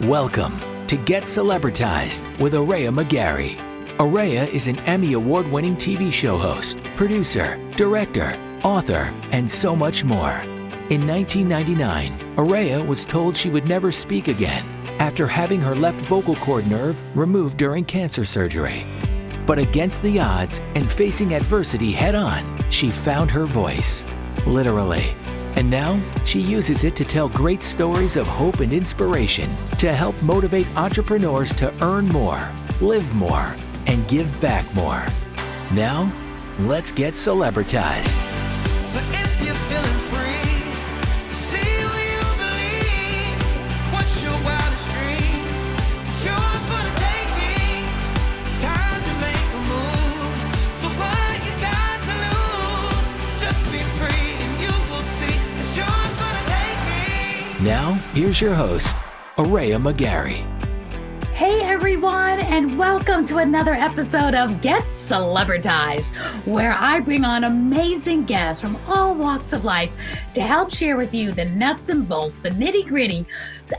Welcome to Get Celebritized with Araya McGarry. Araya is an Emmy Award winning TV show host, producer, director, author, and so much more. In 1999, Araya was told she would never speak again after having her left vocal cord nerve removed during cancer surgery. But against the odds and facing adversity head on, she found her voice, literally. And now she uses it to tell great stories of hope and inspiration to help motivate entrepreneurs to earn more, live more, and give back more. Now, let's get celebritized. So Now, here's your host, Araya McGarry. Hey everyone, and welcome to another episode of Get Celebritized, where I bring on amazing guests from all walks of life to help share with you the nuts and bolts, the nitty gritty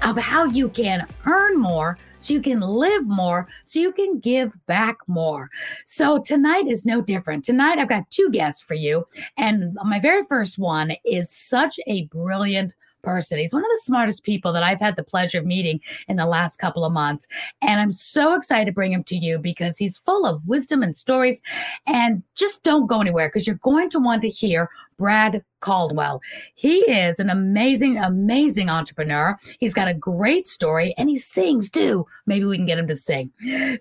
of how you can earn more. So you can live more, so you can give back more. So tonight is no different. Tonight I've got two guests for you. And my very first one is such a brilliant person. He's one of the smartest people that I've had the pleasure of meeting in the last couple of months. And I'm so excited to bring him to you because he's full of wisdom and stories. And just don't go anywhere because you're going to want to hear Brad Caldwell. He is an amazing, amazing entrepreneur. He's got a great story and he sings too. Maybe we can get him to sing.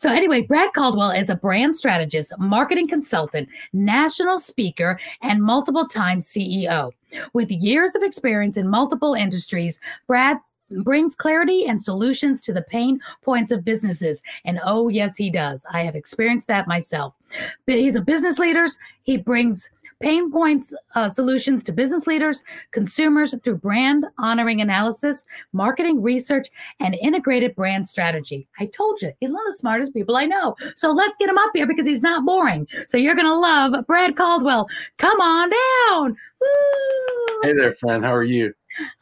So, anyway, Brad Caldwell is a brand strategist, marketing consultant, national speaker, and multiple time CEO. With years of experience in multiple industries, Brad brings clarity and solutions to the pain points of businesses. And oh, yes, he does. I have experienced that myself. He's a business leader. He brings pain points uh, solutions to business leaders, consumers through brand honoring analysis, marketing research, and integrated brand strategy. I told you, he's one of the smartest people I know. So let's get him up here because he's not boring. So you're going to love Brad Caldwell. Come on down. Woo! Hey there, friend. How are you?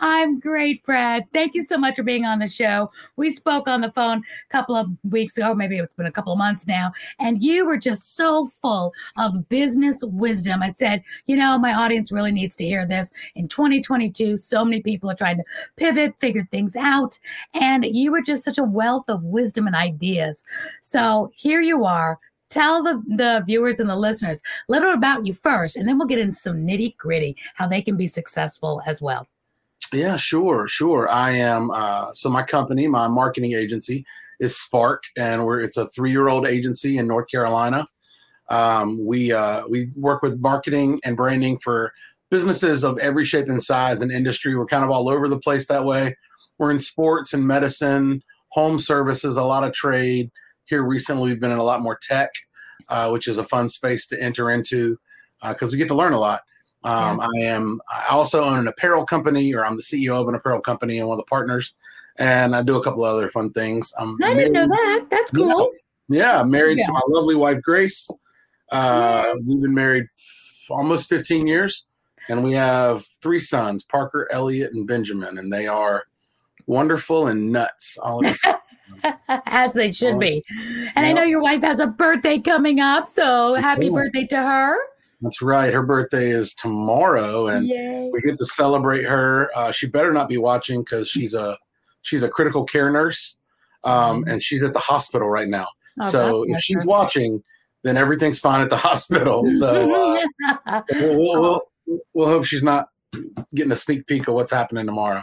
I'm great, Brad. Thank you so much for being on the show. We spoke on the phone a couple of weeks ago, maybe it's been a couple of months now, and you were just so full of business wisdom. I said, you know, my audience really needs to hear this. In 2022, so many people are trying to pivot, figure things out, and you were just such a wealth of wisdom and ideas. So here you are. Tell the, the viewers and the listeners a little about you first, and then we'll get into some nitty gritty, how they can be successful as well. Yeah, sure, sure. I am. Uh, so my company, my marketing agency, is Spark, and we're it's a three-year-old agency in North Carolina. Um, we uh, we work with marketing and branding for businesses of every shape and size and industry. We're kind of all over the place that way. We're in sports and medicine, home services, a lot of trade. Here recently, we've been in a lot more tech, uh, which is a fun space to enter into because we get to learn a lot. Um, I am. I also own an apparel company, or I'm the CEO of an apparel company and one of the partners, and I do a couple of other fun things. I'm I didn't know married- that. That's cool. Yeah, yeah married Yeah. to my lovely wife Grace. Uh, we've been married f- almost 15 years, and we have three sons: Parker, Elliot, and Benjamin, and they are wonderful and nuts. All of. As they should be. And I know your wife has a birthday coming up. So happy birthday to her. That's right. Her birthday is tomorrow, and Yay. we get to celebrate her. Uh, she better not be watching because she's a she's a critical care nurse, um, and she's at the hospital right now. Mm-hmm. Oh, so if she's her. watching, then everything's fine at the hospital. So uh, we'll, we'll, we'll, we'll hope she's not getting a sneak peek of what's happening tomorrow.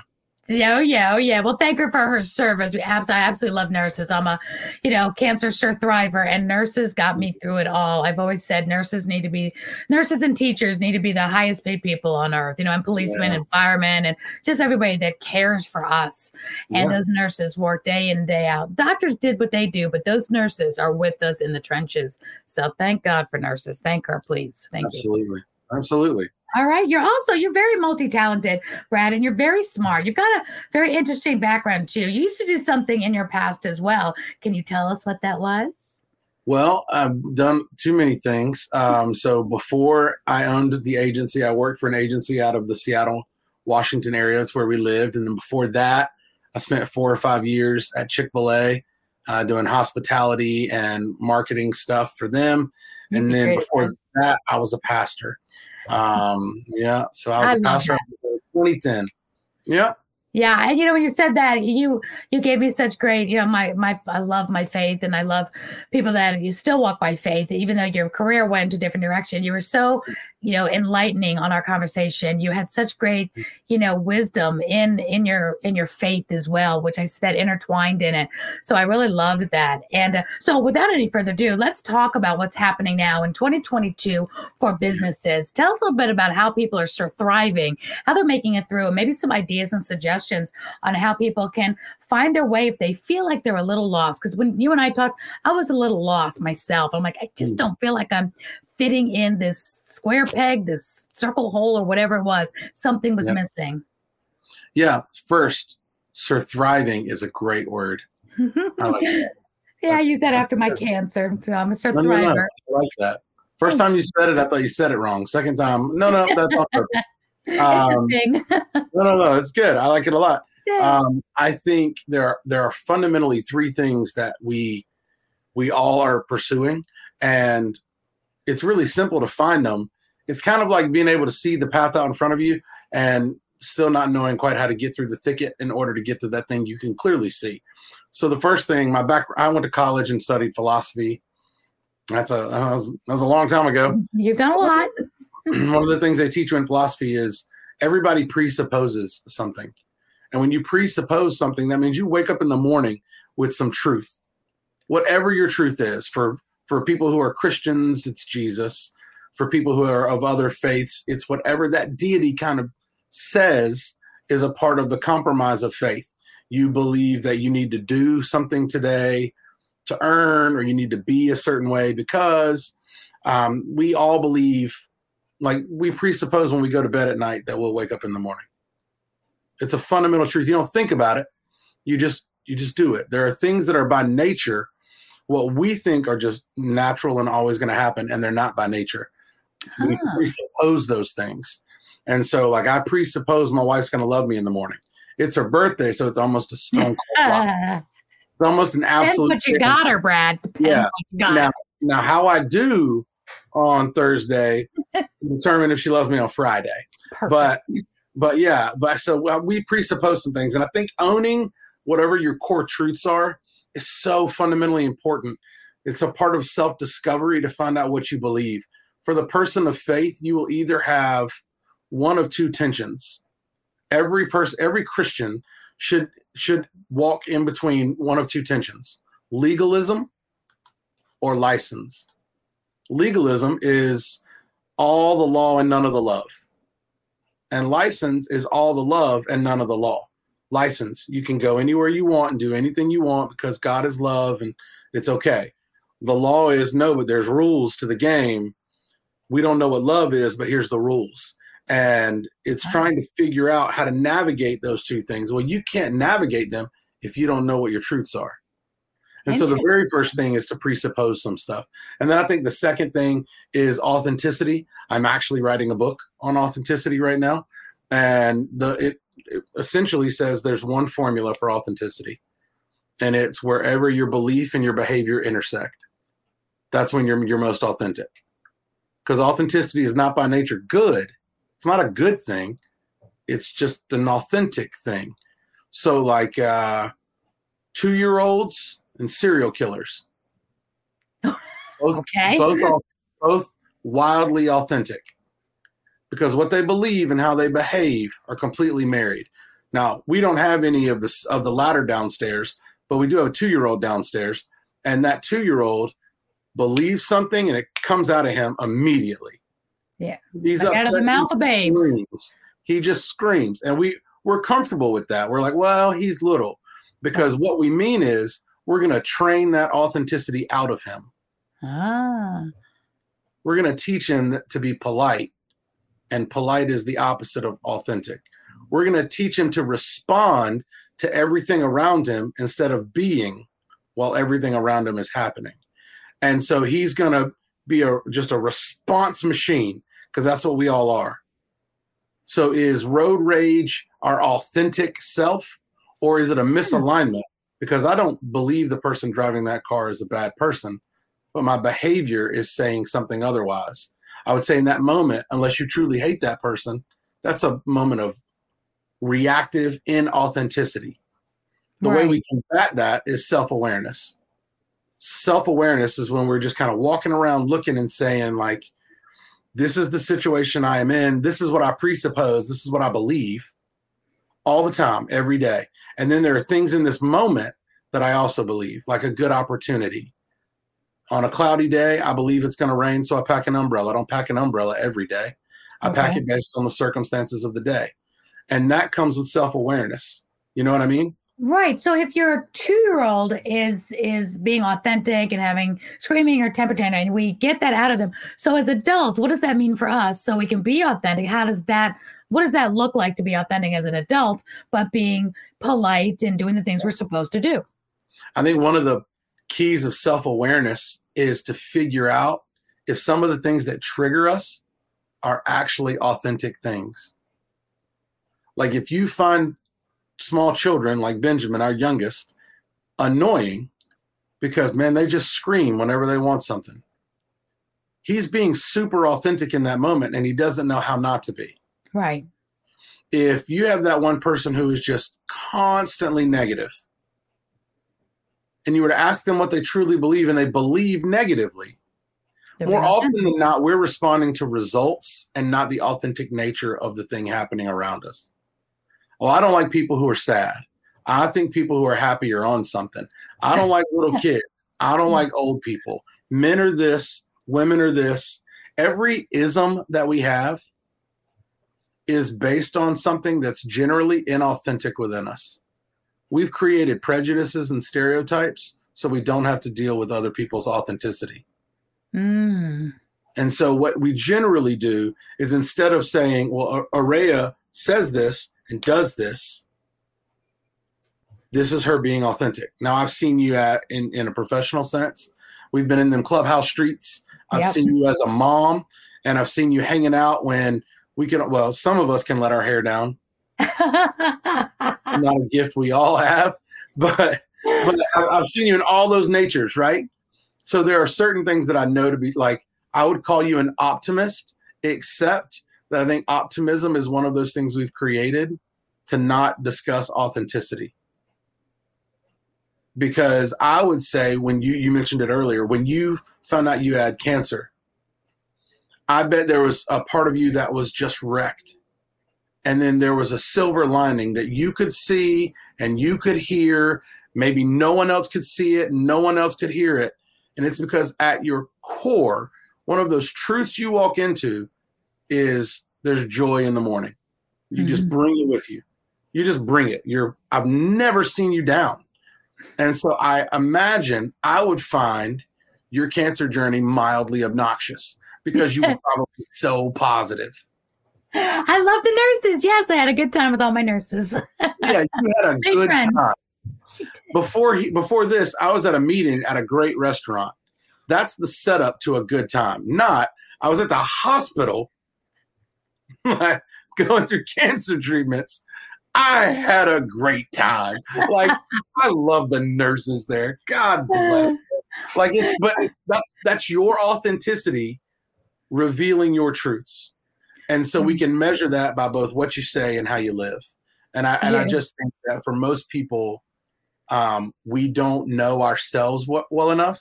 Yeah, oh yeah, oh yeah. Well, thank her for her service. We abs- I absolutely love nurses. I'm a, you know, cancer survivor, and nurses got me through it all. I've always said nurses need to be, nurses and teachers need to be the highest paid people on earth. You know, and policemen Yeah. and firemen and just everybody that cares for us. And Yeah. those nurses work day in and day out. Doctors did what they do, but those nurses are with us in the trenches. So thank God for nurses. Thank her, please. Thank you. Absolutely, absolutely. All right. You're also you're very multi-talented, Brad, and you're very smart. You've got a very interesting background too. You used to do something in your past as well. Can you tell us what that was? Well, I've done too many things. Um, so before I owned the agency, I worked for an agency out of the Seattle, Washington area. That's where we lived. And then before that, I spent four or five years at Chick Fil A, uh, doing hospitality and marketing stuff for them, and then before that, I was a pastor. Um, yeah, so I was a pastor in 2010. Yeah, Yeah, and you know when you said that, you you gave me such great, you know, my my I love my faith, and I love people that you still walk by faith, even though your career went a different direction. You were so, you know, enlightening on our conversation. You had such great, you know, wisdom in in your in your faith as well, which I said intertwined in it. So I really loved that. And uh, so, without any further ado, let's talk about what's happening now in 2022 for businesses. Tell us a little bit about how people are sort of thriving, how they're making it through, and maybe some ideas and suggestions on how people can find their way if they feel like they're a little lost. Because when you and I talked, I was a little lost myself. I'm like, I just Mm. don't feel like I'm fitting in this square peg, this circle hole, or whatever it was. Something was Yep. missing. yeah. First, sir, thriving is a great word. I like that. yeah, I use that after my cancer. So I'm a Sir No, no, no, Thriver. I like that. First time you said it, I thought you said it wrong. Second time, no, no, that's purpose. Um, it's a thing. No, no, no, it's good. I like it a lot. Um, I think there are there are fundamentally three things that we we all are pursuing, and it's really simple to find them. It's kind of like being able to see the path out in front of you and still not knowing quite how to get through the thicket in order to get to that thing you can clearly see. So the first thing, my back, I went to college and studied philosophy. That's a that was, that was a long time ago. You've done a lot. one of the things they teach you in philosophy is everybody presupposes something. And when you presuppose something, that means you wake up in the morning with some truth. Whatever your truth is, for for people who are Christians, it's Jesus. For people who are of other faiths, it's whatever that deity kind of says is a part of the compromise of faith. You believe that you need to do something today to earn, or you need to be a certain way because um, we all believe like we presuppose when we go to bed at night that we'll wake up in the morning it's a fundamental truth you don't think about it you just you just do it there are things that are by nature what we think are just natural and always going to happen and they're not by nature we Huh. presuppose those things and so like i presuppose my wife's going to love me in the morning it's her birthday so it's almost a stone cold it's almost an depends absolute what you got her, Brad. Depends Yeah. what you got. Now, now, how I do on Thursday determine if she loves me on Friday. Perfect. But, but yeah, but so we presuppose some things, and I think owning whatever your core truths are is so fundamentally important. It's a part of self discovery to find out what you believe. For the person of faith, you will either have one of two tensions. Every person, every Christian should should walk in between one of two tensions: legalism or license. Legalism is all the law and none of the love. And license is all the love and none of the law. License, you can go anywhere you want and do anything you want because God is love and it's okay. The law is no, but there's rules to the game. We don't know what love is, but here's the rules. And it's trying to figure out how to navigate those two things. Well, you can't navigate them if you don't know what your truths are. And so the very first thing is to presuppose some stuff. And then I think the second thing is authenticity. I'm actually writing a book on authenticity right now. And the it, it essentially says there's one formula for authenticity. And it's wherever your belief and your behavior intersect. That's when you're you're most authentic. Because authenticity is not by nature good. It's not a good thing. It's just an authentic thing. So like uh two year olds and serial killers. Both, Okay. both, both wildly authentic because what they believe and how they behave are completely married. Now we don't have any of this of the latter downstairs, but we do have a two year old downstairs, and that two year old believes something and it comes out of him immediately. Yeah. he's Like out of the mouth of babes. screams. He just screams, and we we're comfortable with that. We're like, well, he's little, because what we mean is we're going to train that authenticity out of him. Ah. We're going to teach him to be polite, and polite is the opposite of authentic. We're going to teach him to respond to everything around him instead of being while everything around him is happening. And so he's going to be a just a response machine because that's what we all are. So is road rage our authentic self or is it a misalignment? Because I don't believe the person driving that car is a bad person, but my behavior is saying something otherwise. I would say in that moment, unless you truly hate that person, that's a moment of reactive inauthenticity. The way we combat that is self awareness. Self awareness is when we're just kind of walking around looking and saying, like, this is the situation I am in. This is what I presuppose. This is what I believe all the time, every day. And then there are things in this moment that I also believe, like a good opportunity. On a cloudy day, I believe it's going to rain, so I pack an umbrella. I don't pack an umbrella every day. I pack it based on the circumstances of the day. And that comes with self awareness. You know what I mean? Right. So if your two-year-old is is being authentic and having screaming or temper tantrum, and we get that out of them. So as adults, what does that mean for us? So we can be authentic. How does that? What does that look like to be authentic as an adult, but being polite and doing the things we're supposed to do? I think one of the keys of self awareness is to figure out if some of the things that trigger us are actually authentic things. Like if you find small children like Benjamin, our youngest, annoying because, man, they just scream whenever they want something. He's being super authentic in that moment and he doesn't know how not to be. Right. If you have that one person who is just constantly negative, and you were to ask them what they truly believe and they believe negatively, They're more often authentic. than not, we're responding to results and not the authentic nature of the thing happening around us. Well, I don't like people who are sad. I think people who are happy are on something. I don't like little kids. I don't like old people. Men are this, women are this. Every ism that we have is based on something that's generally inauthentic within us. We've created prejudices and stereotypes so we don't have to deal with other people's authenticity. Mm. And so what we generally do is instead of saying, well, Araya says this and does this, this is her being authentic. Now I've seen you at in, in a professional sense. We've been in them clubhouse streets. I've Yep. seen you as a mom and I've seen you hanging out when we can well, some of us can let our hair down. Not a gift we all have, but but I've seen you in all those natures, right? So there are certain things that I know to be like, I would call you an optimist, except that I think optimism is one of those things we've created to not discuss authenticity. Because I would say when you you mentioned it earlier, when you found out you had cancer, I bet there was a part of you that was just wrecked. And then there was a silver lining that you could see and you could hear. Maybe no one else could see it, no one else could hear it. And it's because at your core, one of those truths you walk into is there's joy in the morning. You just mm-hmm. bring it with you. You just bring it. You're I've never seen you down. And so I imagine I would find your cancer journey mildly obnoxious because you were probably so positive. I love the nurses. Yes, I had a good time with all my nurses. Yeah, you had a good friends. time. Before he, before this, I was at a meeting at a great restaurant. That's the setup to a good time. Not I was at the hospital going through cancer treatments. I had a great time. Like I love the nurses there. God bless. them. Like, it, but that's that's your authenticity revealing your truths, and so we can measure that by both what you say and how you live. And I and I just think that for most people, um, we don't know ourselves well enough.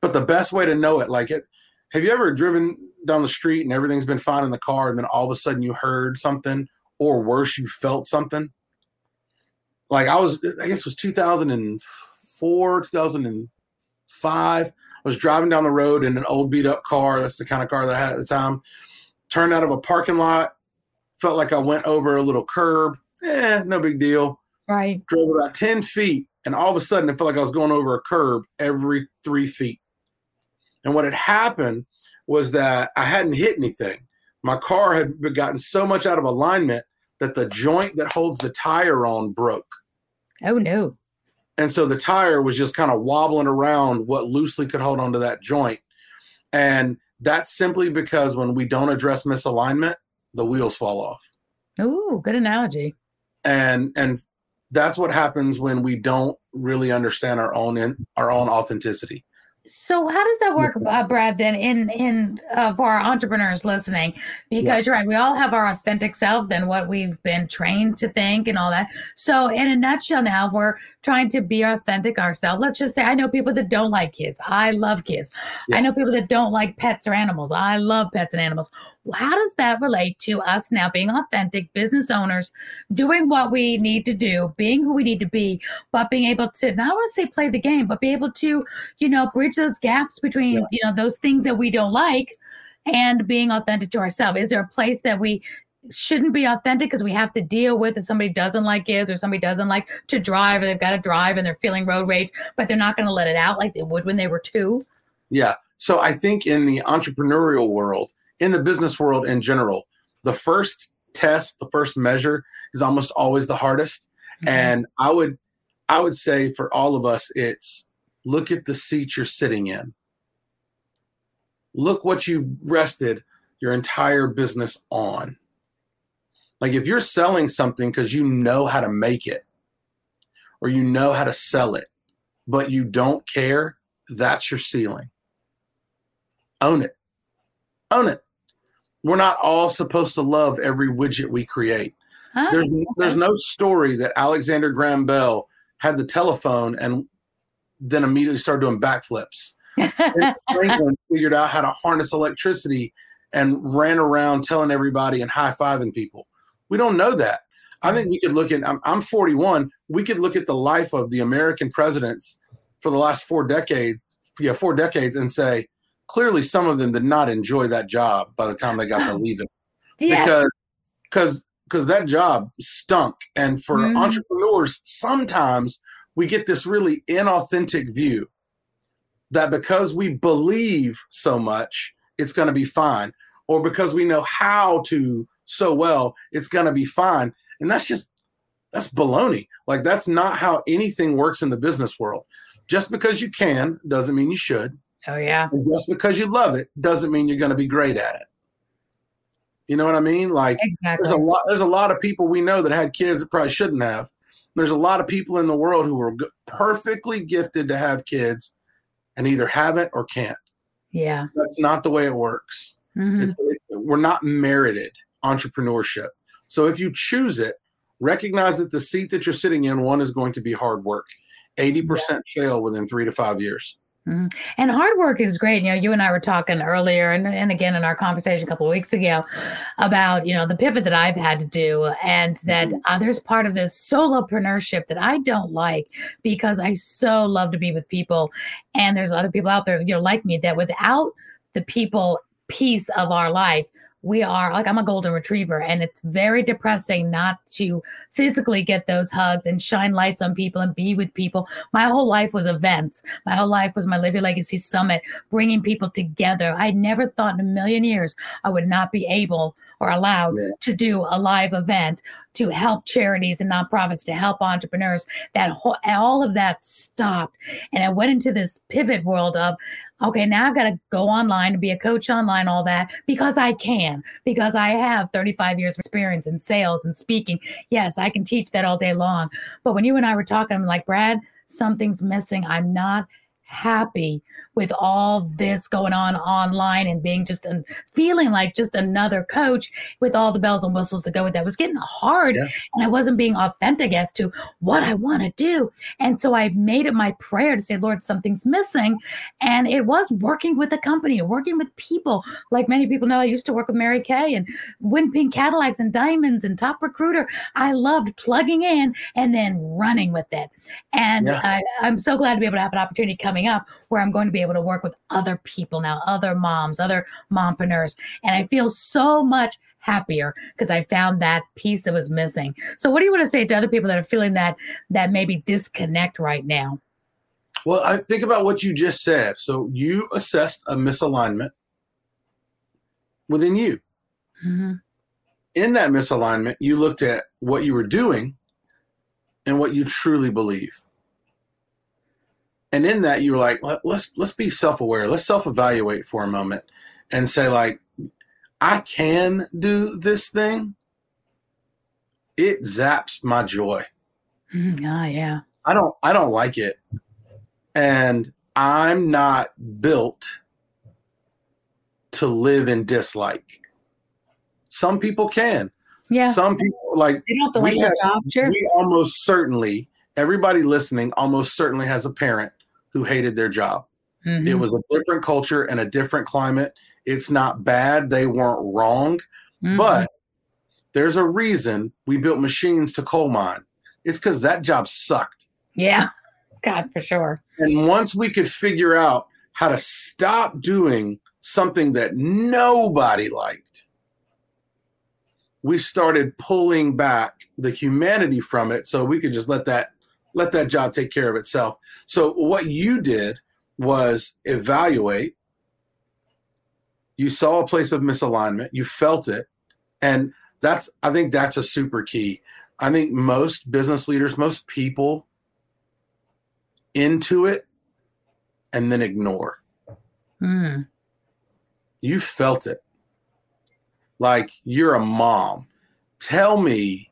But the best way to know it, like it, have you ever driven down the street and everything's been fine in the car, and then all of a sudden you heard something, or worse, you felt something? Like I was, I guess it was 2004, 2005. I was driving down the road in an old beat up car. That's the kind of car that I had at the time. Turned out of a parking lot. Felt like I went over a little curb. Eh, no big deal right. drove about 10 feet, and all of a sudden it felt like I was going over a curb every three feet. And what had happened was that I hadn't hit anything. My car had gotten so much out of alignment that the joint that holds the tire on broke. Oh no. And so the tire was just kind of wobbling around what loosely could hold onto that joint. And that's simply because when we don't address misalignment, the wheels fall off. Ooh, good analogy. and and that's what happens when we don't really understand our own in, our own authenticity. So how does that work, uh, Brad? Then in in uh, for our entrepreneurs listening, because Yeah. you're right, we all have our authentic self than what we've been trained to think and all that. So in a nutshell, now we're trying to be authentic ourselves. Let's just say I know people that don't like kids. I love kids. Yeah. I know people that don't like pets or animals. I love pets and animals. How does that relate to us now being authentic business owners, doing what we need to do, being who we need to be, but being able to not want to say play the game, but be able to you know, bridge those gaps between, Yeah. you know, those things that we don't like and being authentic to ourselves. Is there a place that we shouldn't be authentic because we have to deal with if somebody doesn't like kids or somebody doesn't like to drive or they've got to drive and they're feeling road rage, but they're not going to let it out like they would when they were two? Yeah. So I think in the entrepreneurial world, in the business world in general, the first test, the first measure is almost always the hardest. Mm-hmm. And I would I would say for all of us it's look at the seat you're sitting in. Look what you've rested your entire business on. Like if you're selling something because you know how to make it or you know how to sell it, but you don't care, that's your ceiling. Own it. Own it. We're not all supposed to love every widget we create. Huh? There's there's no story that Alexander Graham Bell had the telephone and then immediately started doing backflips. Franklin figured out how to harness electricity and ran around telling everybody and high fiving people. We don't know that. I think we could look at. I'm, I'm 41. We could look at the life of the American presidents for the last four decades. Yeah, four decades, and say clearly some of them did not enjoy that job by the time they got to leaving. Yeah. because because because that job stunk. And for Mhm. entrepreneurs sometimes we get this really inauthentic view that because we believe so much it's going to be fine. Or because we know how to so well it's going to be fine. And that's just that's baloney. Like that's not how anything works in the business world. Just because you can doesn't mean you should Oh, yeah. and just because you love it doesn't mean you're going to be great at it. You know what i mean? Like Exactly. there's a lot there's a lot of people we know that had kids that probably shouldn't have. There's a lot of people in the world who are perfectly gifted to have kids and either haven't or can't. Yeah. that's not the way it works. Mhm. it's, it, we're not merited entrepreneurship. So if you choose it recognize that the seat that you're sitting in one is going to be hard work. 80% fail within three to five years And hard work is great. You know, you and I were talking earlier and, and again in our conversation a couple of weeks ago about, you know, the pivot that I've had to do and that uh, there's part of this solopreneurship that I don't like because I so love to be with people. And there's other people out there, you know, like me that without the people piece of our life, we are like I'm a golden retriever, and it's very depressing not to physically get those hugs and shine lights on people and be with people. My whole life was events. My whole life was my Live Your Legacy Summit, bringing people together. I never thought in a million years I would not be able or allowed Yeah. to do a live event to help charities and nonprofits, to help entrepreneurs. That whole, all of that stopped. And I went into this pivot world of, okay, now I've got to go online and be a coach online, all that, because I can, because I have 35 years of experience in sales and speaking. Yes, I can teach that all day long. But when you and I were talking, I'm like, Brad, something's missing. I'm not happy with all this going on online and being just an, feeling like just another coach with all the bells and whistles to go with that It was getting hard Yeah. and I wasn't being authentic as to what I want to do. And so I made it my prayer to say, Lord, something's missing. And it was working with a company, working with people. Like many people know, I used to work with Mary Kay and Win Pink Cadillacs and Diamonds and Top Recruiter. I loved plugging in and then running with it. And Yeah. I, I'm so glad to be able to have an opportunity coming up where I'm going to be able to work with other people now, other moms, other mompreneurs. And I feel so much happier because I found that piece that was missing. So what do you want to say to other people that are feeling that that maybe disconnect right now? Well, I think about what you just said. So you assessed a misalignment within you. Mhm. In that misalignment, you looked at what you were doing and what you truly believe. And in that, you were like, Let, let's let's be self-aware. Let's self-evaluate for a moment and say, like, I can do this thing. It zaps my joy. Ah, yeah. I don't I don't like it. And I'm not built to live in dislike. Some people can. Yeah. Some people like they don't have to like have- job. Sure. we almost certainly everybody listening almost certainly has a parent who hated their job. It Mhm, was a different culture and a different climate. It's not bad. They weren't wrong. mhm. But there's a reason we built machines to coal mine. It's because that job sucked. yeah. God, for sure. And once we could figure out how to stop doing something that nobody liked, we started pulling back the humanity from it so we could just let that let that job take care of itself. So what you did was evaluate. You saw a place of misalignment, you felt it, and that's I think that's a super key. I think most business leaders, most people into it and then ignore. Mm. You felt it. Like you're a mom. Tell me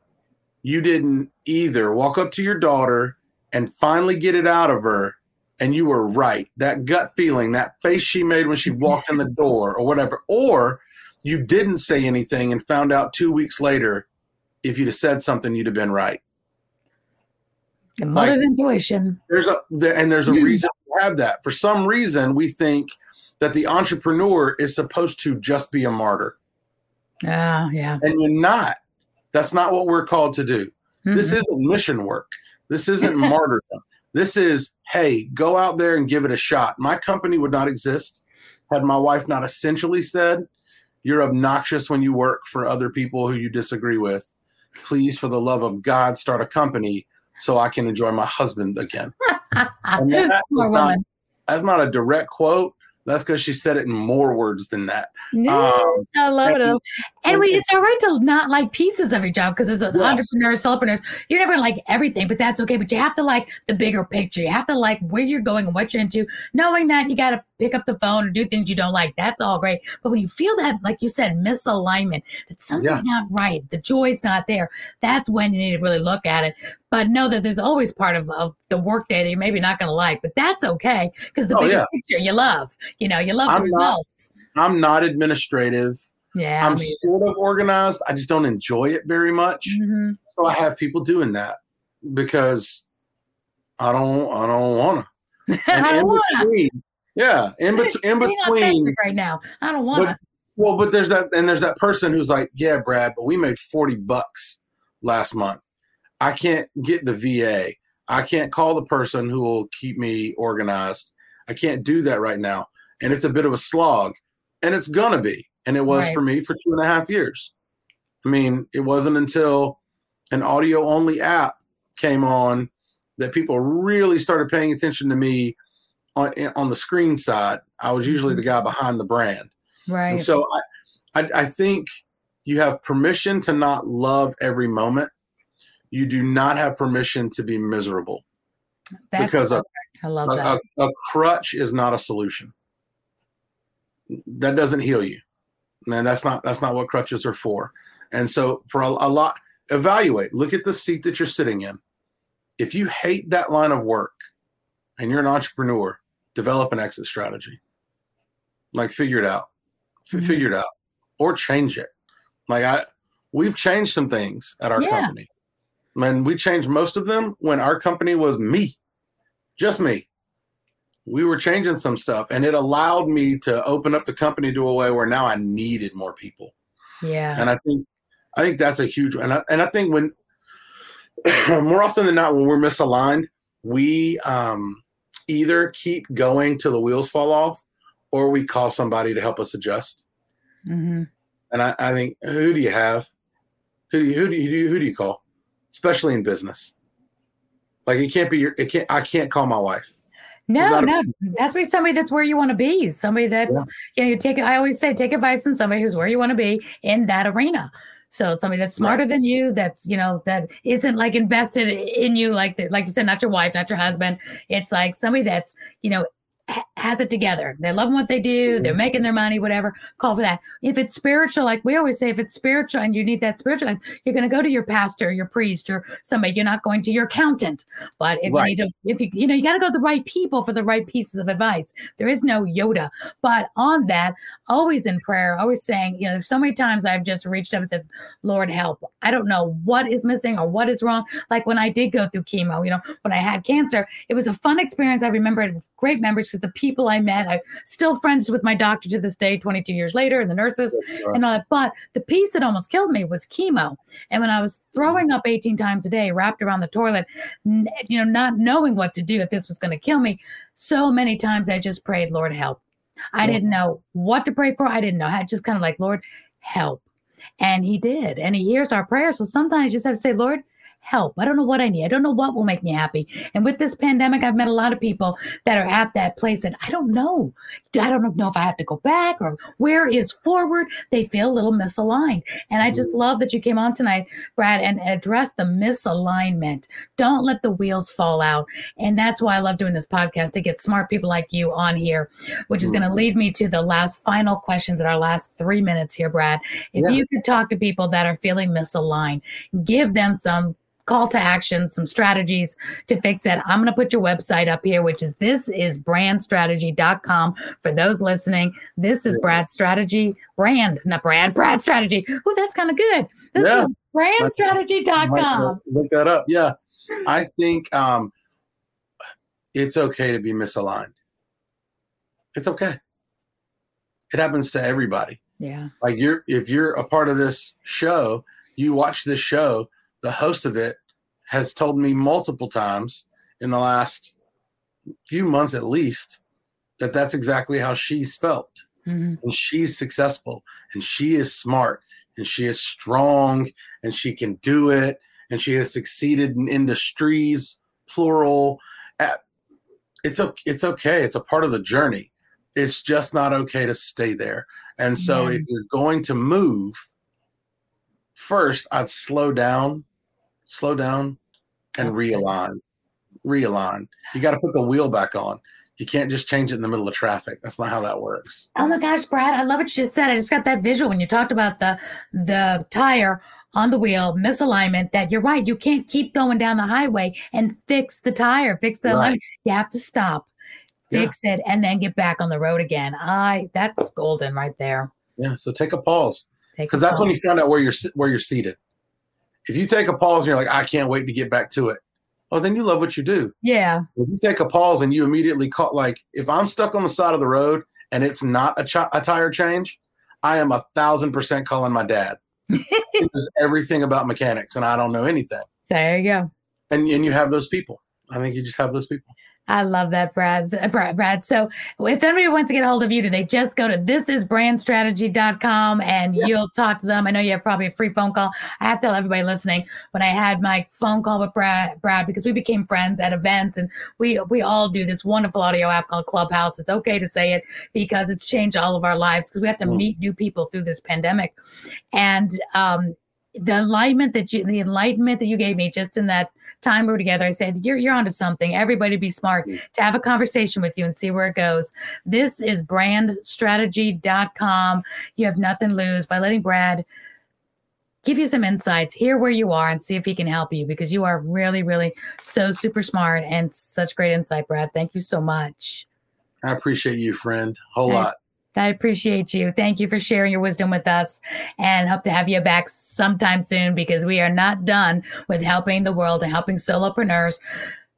you didn't either walk up to your daughter and finally get it out of her and you were right. That gut feeling, that face she made when she walked in the door or whatever. Or you didn't say anything and found out two weeks later if you'd have said something, you'd have been right. The mother's intuition. there's a there, and there's a reason to have that. For some reason, we think that the entrepreneur is supposed to just be a martyr, Ah, yeah. and you're not. That's not what we're called to do. This Mhm. isn't mission work. This isn't martyrdom. This is hey, go out there and give it a shot. My company would not exist had my wife not essentially said, "You're obnoxious when you work for other people who you disagree with. Please, for the love of God, start a company." So I can enjoy my husband again. And that Smart not- That's not a direct quote. That's because she said it in more words than that. Yeah, Um, I love it. and- And we, it's all right to not like pieces of your job because as an Yes. entrepreneur, solopreneurs, you're never like everything, but that's okay. But you have to like the bigger picture. You have to like where you're going and what you're into. Knowing that you got to pick up the phone or do things you don't like, that's all great. But when you feel that, like you said, misalignment, that something's not right, the joy's not there, that's when you need to really look at it. But know that there's always part of, of the work day that you're maybe not gonna like, but that's okay because the Oh, bigger yeah. picture you love. You know, you love I'm the not- results. I'm not administrative. yeah. I'm sort of organized. I just don't enjoy it very much. mhm. So I have people doing that because I don't. I don't want to. I And in want to. between, yeah, in, bet- in between. right now. I don't want to. Well, but there's that, and there's that person who's like, "Yeah, Brad, but we made forty bucks last month. I can't get the VA. I can't call the person who will keep me organized. I can't do that right now, and it's a bit of a slog, and it's gonna be, and it was Right. for me for two and a half years. I mean, it wasn't until an audio only app came on that people really started paying attention to me on eh, on the screen side. I was usually the mm-hmm. guy behind the brand. Right. And so I, I, I think you have permission to not love every moment. You do not have permission to be miserable That's because a, perfect. I love a, that. a, a crutch is not a solution. That doesn't heal you. Man, that's not that's not what crutches are for. And so for a, a lot, evaluate. Look at the seat that you're sitting in. If you hate that line of work and you're an entrepreneur, develop an exit strategy. Like figure it out. F- Mhm. Figure it out. Or change it. Like I we've changed some things at our Yeah. company. And we changed most of them when our company was me. Just me. We were changing some stuff and it allowed me to open up the company to a way where now I needed more people. yeah. And I think I think that's a huge and I, and I think when more often than not when we're misaligned, we um, either keep going till the wheels fall off or we call somebody to help us adjust. hmm And I, I think who do you have? Who do you who do you who do you call? Especially in business. Like it can't be your it can't I can't call my wife. No, no, that's be somebody that's where you want to be. Somebody that's Yeah. you know, you take. I always say, take advice from somebody who's where you want to be in that arena. So somebody that's smarter than you, that's you know, that isn't like invested in you, like the, like you said, not your wife, not your husband. It's like somebody that's you know has it together. They're loving what they do. Mm-hmm. They're making their money, whatever. Call for that. If it's spiritual, like we always say, if it's spiritual and you need that spiritual, you're going to go to your pastor, your priest, or somebody. You're not going to your accountant. But if Right. you need to, if you, you know, you got to go to the right people for the right pieces of advice. There is no Yoda. But on that, always in prayer, always saying, you know, there's so many times I've just reached up and said, Lord, help. I don't know what is missing or what is wrong. Like when I did go through chemo, you know, when I had cancer, it was a fun experience. I remember it great memories because the people I met, I'm still friends with my doctor to this day, 22 years later, and the nurses and all that. But the piece that almost killed me was chemo. And when I was throwing up 18 times a day, wrapped around the toilet, you know, not knowing what to do if this was going to kill me, so many times I just prayed, Lord, help. I didn't know what to pray for. I didn't know. I just kind of like, Lord, help. And he did. And he hears our prayers. So sometimes you just have to say, Lord, help. I don't know what I need. I don't know what will make me happy. And with this pandemic, I've met a lot of people that are at that place and I don't know. I don't know if I have to go back or where is forward. They feel a little misaligned. And I just mm-hmm. love that you came on tonight, Brad, and addressed the misalignment. Don't let the wheels fall out. And that's why I love doing this podcast to get smart people like you on here, which is going to mm-hmm. lead me to the last final questions in our last three minutes here, Brad. If Yeah. you could talk to people that are feeling misaligned, give them some call to action, some strategies to fix it. I'm going to put your website up here, which is this is brandstrategy.com for those listening. This is Brad Strategy, brand, not Brad, Brad Strategy. Oh, that's kind of good. This Yeah. is brandstrategy.com. Look that up. Yeah. I think um, it's okay to be misaligned. It's okay. It happens to everybody. Yeah. Like you're if you're a part of this show, you watch this show, the host of it has told me multiple times in the last few months at least that that's exactly how she's felt. Mhm. and she's successful and she is smart and she is strong and she can do it and she has succeeded in industries plural it's okay it's okay it's a part of the journey it's just not okay to stay there and so Yeah. if you're going to move first i'd slow down slow down and That's good. realign realign you got to put the wheel back on you can't just change it in the middle of traffic that's not how that works Oh my gosh, Brad, I love what you just said. I just got that visual when you talked about the the tire on the wheel, misalignment, that you're right. You can't keep going down the highway and fix the tire, fix the Right. alignment. You have to stop, Yeah. fix it, and then get back on the road again. I that's golden right there. Yeah, so take a pause because that's when you find out where you're where you're seated. If you take a pause and you're like, I can't wait to get back to it, well, then you love what you do. Yeah. If you take a pause and you immediately call, like, if I'm stuck on the side of the road and it's not a, ch- a tire change, I am a thousand percent calling my dad. everything about mechanics, and I don't know anything. So there you go. And and you have those people. I think you just have those people. I love that, Brad. Brad. Brad. So if anybody wants to get a hold of you, do they just go to thisisbrandstrategy.com and Yeah. you'll talk to them? I know you have probably a free phone call. I have to tell everybody listening when I had my phone call with Brad, Brad, because we became friends at events and we we all do this wonderful audio app called Clubhouse. It's okay to say it because it's changed all of our lives because we have to Mm. meet new people through this pandemic. And um the enlightenment that you the enlightenment that you gave me just in that time we were together, I said, You're you're onto something. Everybody be smart mm. to have a conversation with you and see where it goes. This is brandstrategy.com. You have nothing to lose by letting Brad give you some insights, hear where you are, and see if he can help you because you are really, really so super smart and such great insight, Brad. Thank you so much. I appreciate you, friend. Whole Okay. lot. I appreciate you. Thank you for sharing your wisdom with us and hope to have you back sometime soon because we are not done with helping the world and helping solopreneurs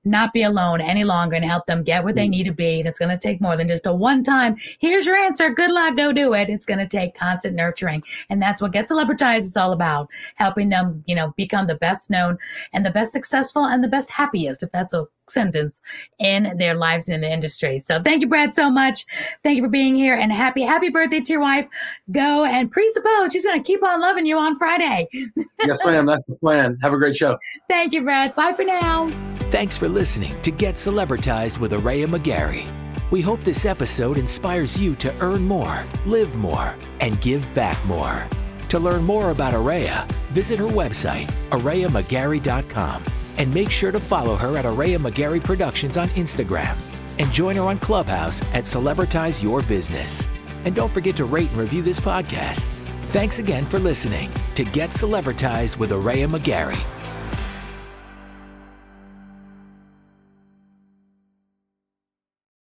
not be alone any longer and help them get where they hmm. need to be. And it's going to take more than just a one time, here's your answer, good luck, go do it. It's going to take constant nurturing. And that's what Get Celebritized is all about, helping them, you know, become the best known and the best successful and the best happiest, if that's a sentence, in their lives in the industry. So thank you, Brad, so much. Thank you for being here and happy, happy birthday to your wife. Go and presuppose she's going to keep on loving you on Friday. yes, ma'am. That's the plan. Have a great show. Thank you, Brad. Bye for now. Thanks for listening to Get Celebritized with Araya McGarry. We hope this episode inspires you to earn more, live more, and give back more. To learn more about Araya, visit her website, arayamcgarry.com, and make sure to follow her at Araya McGarry Productions on Instagram. and join her on Clubhouse at Celebritize Your Business. And don't forget to rate and review this podcast. Thanks again for listening to Get Celebritized with Araya McGarry.